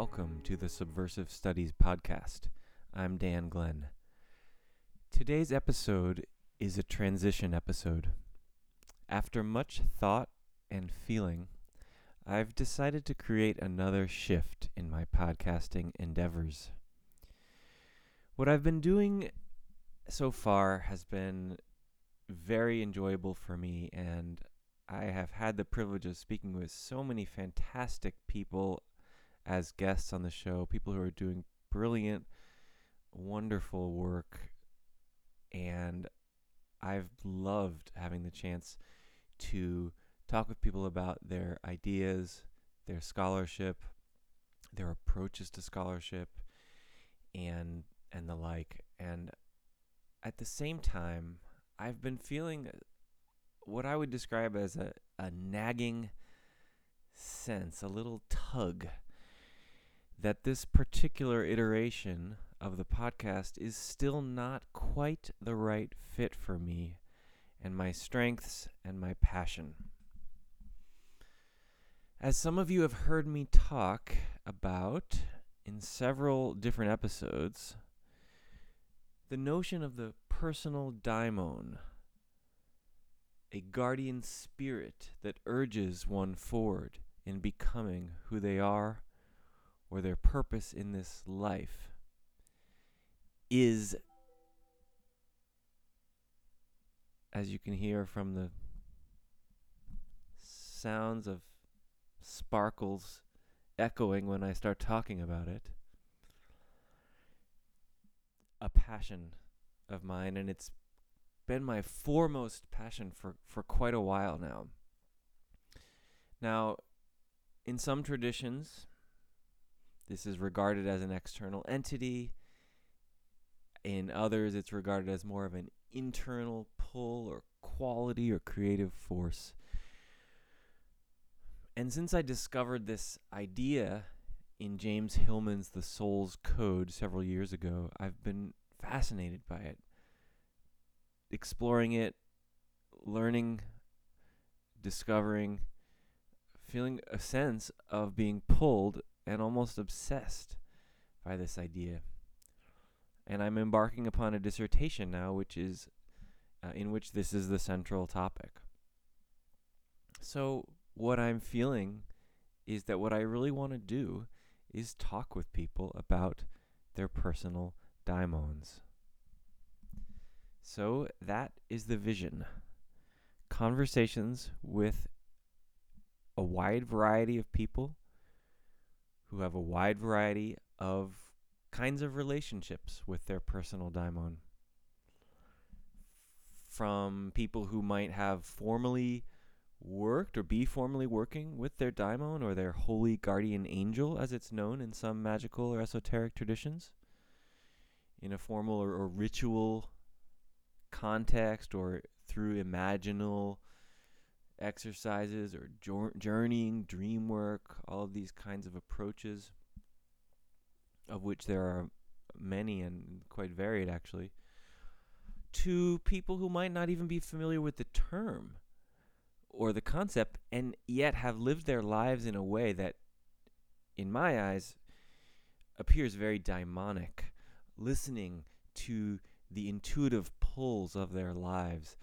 Welcome to the Subversive Studies Podcast. I'm Dan Glenn. Today's episode is a transition episode. After much thought and feeling, I've decided to create another shift in my podcasting endeavors. What I've been doing so far has been very enjoyable for me, and I have had the privilege of speaking with so many fantastic people as guests on the show, people who are doing brilliant, wonderful work. And I've loved having the chance to talk with people about their ideas, their scholarship, their approaches to scholarship, and and the like. And at the same time, I've been feeling what I would describe as a, a nagging sense, a little tug, that this particular iteration of the podcast is still not quite the right fit for me and my strengths and my passion. As some of you have heard me talk about in several different episodes, the notion of the personal daimon, a guardian spirit that urges one forward in becoming who they are or their purpose in this life, is, as you can hear from the sounds of sparkles echoing when I start talking about it, a passion of mine, and it's been my foremost passion for, for quite a while now. Now, in some traditions, this is regarded as an external entity. In others, it's regarded as more of an internal pull or quality or creative force. And since I discovered this idea in James Hillman's The Soul's Code several years ago, I've been fascinated by it, exploring it, learning, discovering, feeling a sense of being pulled and almost obsessed by this idea. And I'm embarking upon a dissertation now, which is uh, in which this is the central topic. So, what I'm feeling is that what I really want to do is talk with people about their personal daimons. So that is the vision. Conversations with a wide variety of people who have a wide variety of kinds of relationships with their personal daimon. From people who might have formally worked or be formally working with their daimon or their holy guardian angel, as it's known in some magical or esoteric traditions, in a formal or, or ritual context or through imaginal exercises or journeying, dream work, all of these kinds of approaches, of which there are many and quite varied actually, to people who might not even be familiar with the term or the concept and yet have lived their lives in a way that, in my eyes, appears very daimonic, listening to the intuitive pulls of their lives,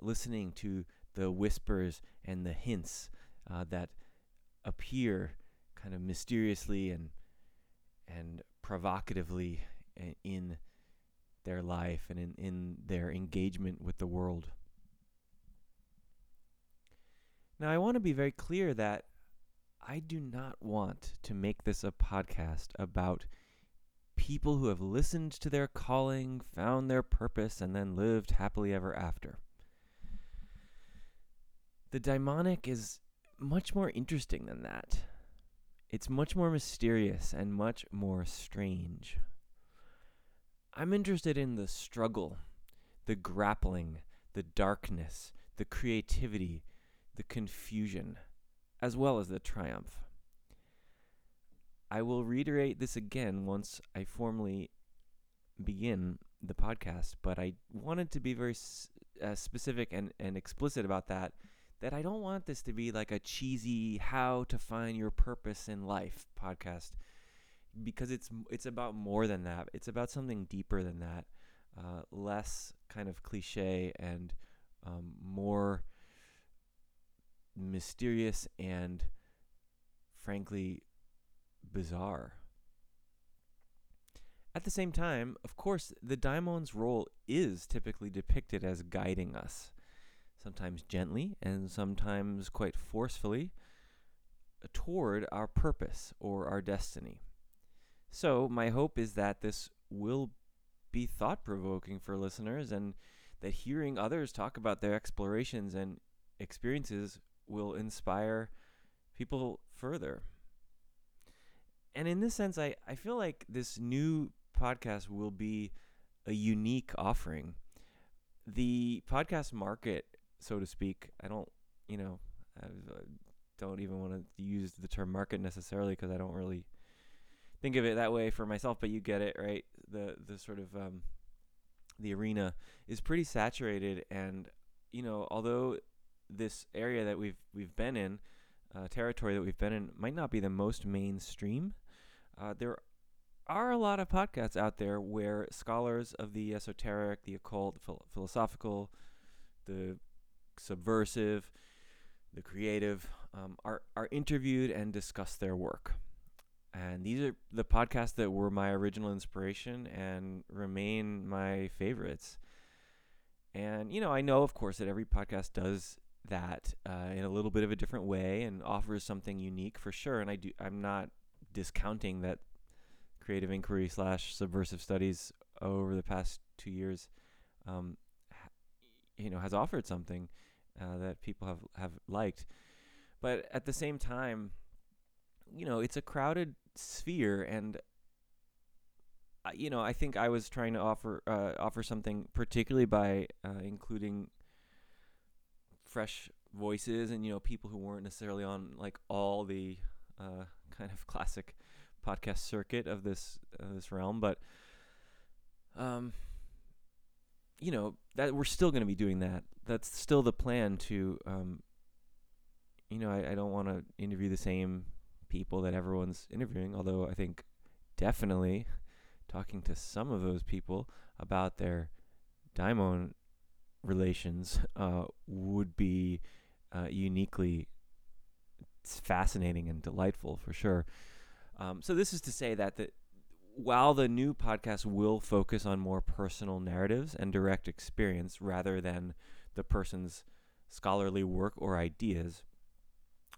listening to the whispers and the hints uh, that appear kind of mysteriously and and provocatively in their life and in, in their engagement with the world. Now, I want to be very clear that I do not want to make this a podcast about people who have listened to their calling, found their purpose, and then lived happily ever after. The daimonic is much more interesting than that. It's much more mysterious and much more strange. I'm interested in the struggle, the grappling, the darkness, the creativity, the confusion, as well as the triumph. I will reiterate this again once I formally begin the podcast, but I wanted to be very uh, specific and, and explicit about that that I don't want this to be like a cheesy how to find your purpose in life podcast because it's it's about more than that. It's about something deeper than that. Uh, less kind of cliche and um, more mysterious and frankly bizarre. At the same time, of course, the daimon's role is typically depicted as guiding us, sometimes gently and sometimes quite forcefully, uh, toward our purpose or our destiny. So, my hope is that this will be thought provoking for listeners and that hearing others talk about their explorations and experiences will inspire people further. And in this sense, I, I feel like this new podcast will be a unique offering. The podcast market, so to speak, I don't, you know, I don't even want to use the term market necessarily because I don't really think of it that way for myself, but you get it, right? The the sort of um, the arena is pretty saturated, and you know, although this area that we've we've been in, uh, territory that we've been in, might not be the most mainstream. Uh, there are a lot of podcasts out there where scholars of the esoteric, the occult, philosophical, the subversive, the creative um, are are interviewed and discuss their work. And these are the podcasts that were my original inspiration and remain my favorites. And, you know, I know, of course, that every podcast does that uh, in a little bit of a different way and offers something unique for sure. And I do, I'm not discounting that creative inquiry slash subversive studies over the past two years, um, you know, has offered something uh, that people have, have liked. But at the same time, you know, it's a crowded sphere, and uh, you know, I think I was trying to offer uh, offer something, particularly by uh, including fresh voices and you know people who weren't necessarily on like all the uh, kind of classic podcast circuit of this this realm, but um, you know that we're still going to be doing that. That's still the plan to um, you know, I, I don't want to interview the same people that everyone's interviewing, although I think definitely talking to some of those people about their daimon relations uh, would be uh, uniquely fascinating and delightful for sure. Um, so this is to say that the, while the new podcast will focus on more personal narratives and direct experience rather than the person's scholarly work or ideas,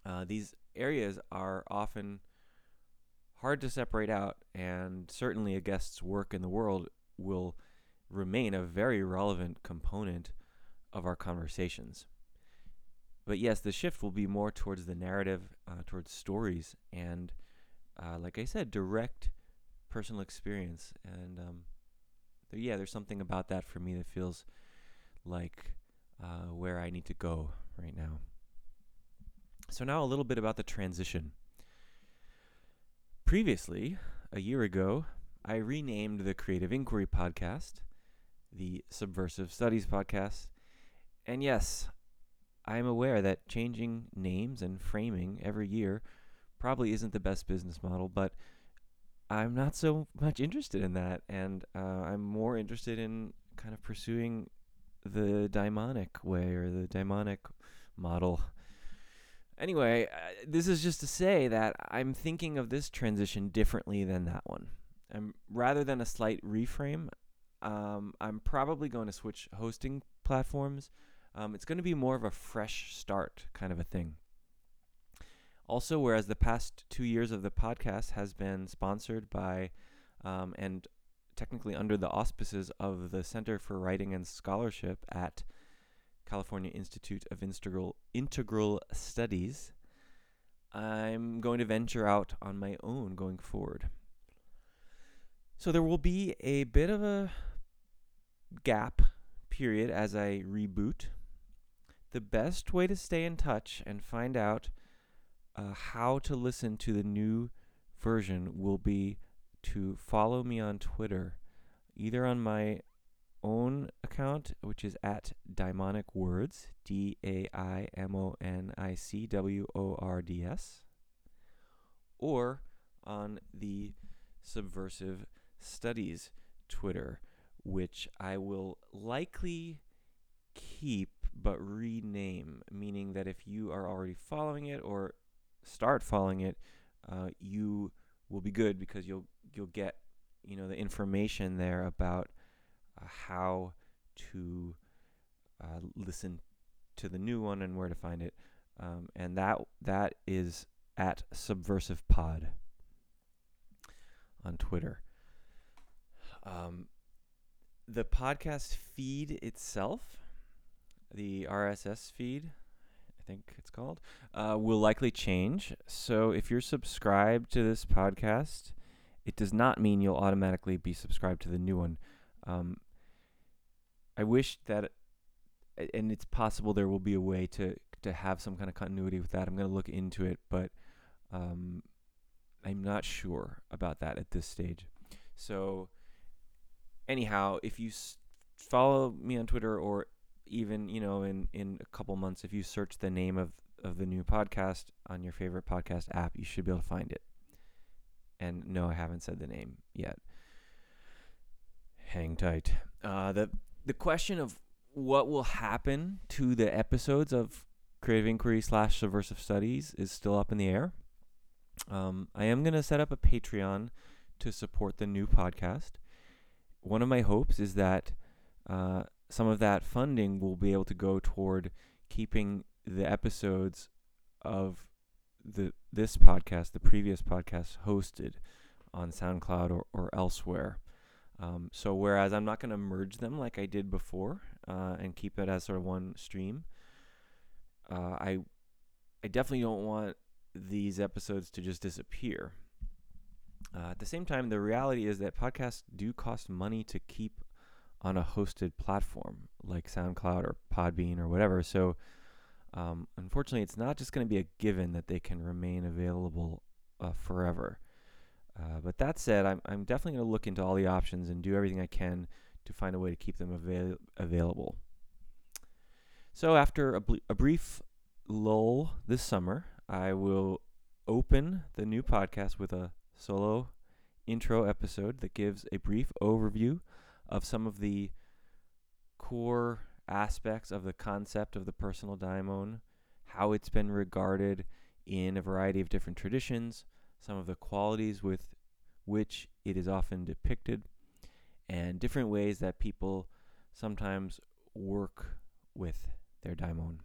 uh, these areas are often hard to separate out, and certainly a guest's work in the world will remain a very relevant component of our conversations. But yes, the shift will be more towards the narrative, uh, towards stories, and uh, like I said, direct personal experience. And um, yeah, there's something about that for me that feels like uh, where I need to go right now. So, now a little bit about the transition. Previously, a year ago, I renamed the Creative Inquiry podcast the Subversive Studies podcast. And yes, I am aware that changing names and framing every year probably isn't the best business model, but I'm not so much interested in that. And uh, I'm more interested in kind of pursuing the daimonic way or the daimonic model Anyway, uh, this is just to say that I'm thinking of this transition differently than that one. And rather than a slight reframe, um, I'm probably going to switch hosting platforms. Um, it's going to be more of a fresh start kind of a thing. Also, whereas the past two years of the podcast has been sponsored by um, and technically under the auspices of the Center for Writing and Scholarship at California Institute of Integral, Integral Studies, I'm going to venture out on my own going forward. So there will be a bit of a gap period as I reboot. The best way to stay in touch and find out uh, how to listen to the new version will be to follow me on Twitter, either on my own account, which is at Daimonic Words, D A I M O N I C W O R D S, or on the Subversive Studies Twitter, which I will likely keep but rename, meaning that if you are already following it or start following it, uh, you will be good because you'll you'll get you know the information there about uh, how to uh, listen to the new one and where to find it, um, and that that is at Subversive Pod on Twitter. Um, the podcast feed itself, the RSS feed, I think it's called, uh, will likely change. So if you're subscribed to this podcast, it does not mean you'll automatically be subscribed to the new one. Um, I wish that, and it's possible there will be a way to to have some kind of continuity with that. I'm going to look into it, but um, I'm not sure about that at this stage. So, anyhow, if you s- follow me on Twitter or even you know in in a couple months, if you search the name of of the new podcast on your favorite podcast app, you should be able to find it. And no, I haven't said the name yet. Hang tight. Uh, the the question of what will happen to the episodes of Creative Inquiry slash Subversive Studies is still up in the air. Um, I am going to set up a Patreon to support the new podcast. One of my hopes is that uh, some of that funding will be able to go toward keeping the episodes of the this podcast, the previous podcast, hosted on SoundCloud or, or elsewhere. Um, so whereas I'm not going to merge them like I did before uh, and keep it as sort of one stream, uh, I I definitely don't want these episodes to just disappear. Uh, at the same time, the reality is that podcasts do cost money to keep on a hosted platform like SoundCloud or Podbean or whatever. So, um, unfortunately, it's not just going to be a given that they can remain available uh, forever. Uh, but that said, I'm, I'm definitely going to look into all the options and do everything I can to find a way to keep them avail- available. So, after a, bl- a brief lull this summer, I will open the new podcast with a solo intro episode that gives a brief overview of some of the core aspects of the concept of the personal daimon, how it's been regarded in a variety of different traditions, some of the qualities with which it is often depicted, and different ways that people sometimes work with their daimon.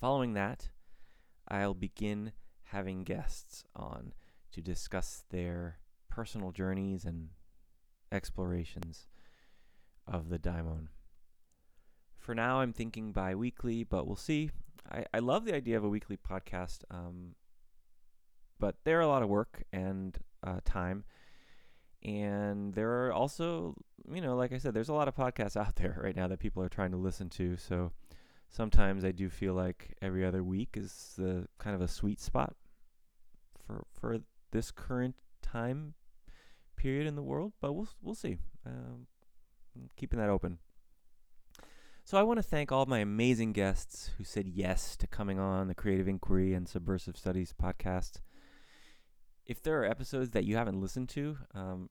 Following that, I'll begin having guests on to discuss their personal journeys and explorations of the daimon. For now, I'm thinking bi weekly, but we'll see. I, I love the idea of a weekly podcast, um, but they're a lot of work and uh, time. And there are also, you know, like I said, there's a lot of podcasts out there right now that people are trying to listen to. So sometimes I do feel like every other week is the kind of a sweet spot for for this current time period in the world. But we'll we'll see. Um, keeping that open. So I want to thank all my amazing guests who said yes to coming on the Creative Inquiry and Subversive Studies podcast. If there are episodes that you haven't listened to, um,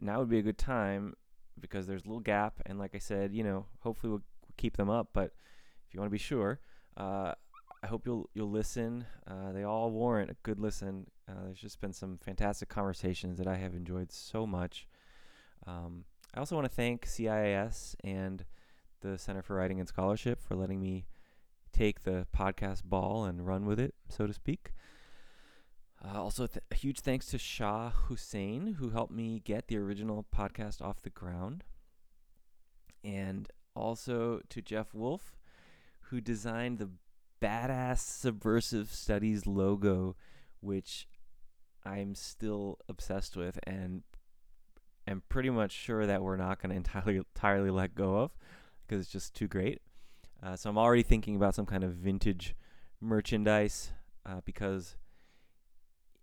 now would be a good time because there's a little gap. And like I said, you know, hopefully we'll keep them up. But if you want to be sure, uh, I hope you'll you'll listen. Uh, they all warrant a good listen. Uh, there's just been some fantastic conversations that I have enjoyed so much. Um, I also want to thank CIIS and the Center for Writing and Scholarship for letting me take the podcast ball and run with it, so to speak. Uh, also, th- a huge thanks to Shah Hussein, who helped me get the original podcast off the ground. And also to Jeff Wolf, who designed the badass Subversive Studies logo, which I'm still obsessed with and am pretty much sure that we're not going to entirely entirely let go of because it's just too great. Uh, so I'm already thinking about some kind of vintage merchandise uh, because,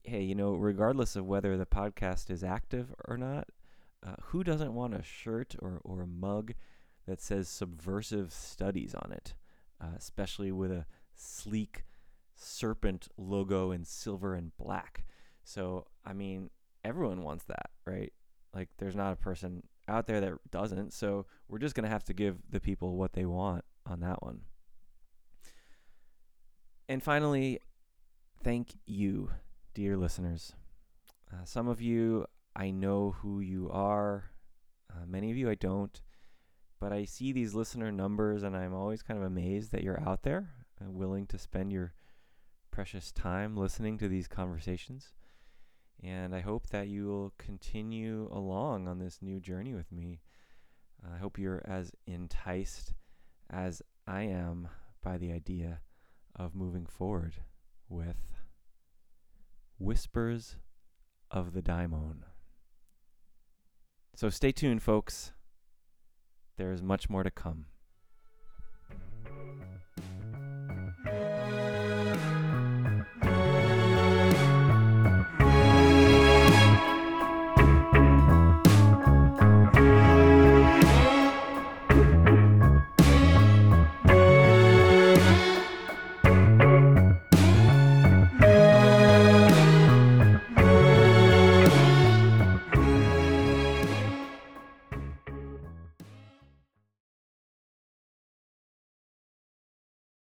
hey, you know, regardless of whether the podcast is active or not, Uh, who doesn't want a shirt or, or a mug that says subversive studies on it, uh, especially with a sleek serpent logo in silver and black? So, I mean, everyone wants that, right? Like, there's not a person out there that doesn't. So, we're just going to have to give the people what they want on that one. And finally, thank you, dear listeners. Uh, some of you, I know who you are. Uh, many of you, I don't. But I see these listener numbers and I'm always kind of amazed that you're out there and willing to spend your precious time listening to these conversations. And I hope that you will continue along on this new journey with me. I hope you're as enticed as I am by the idea of moving forward with Whispers of the Daimon. So stay tuned, folks. There is much more to come.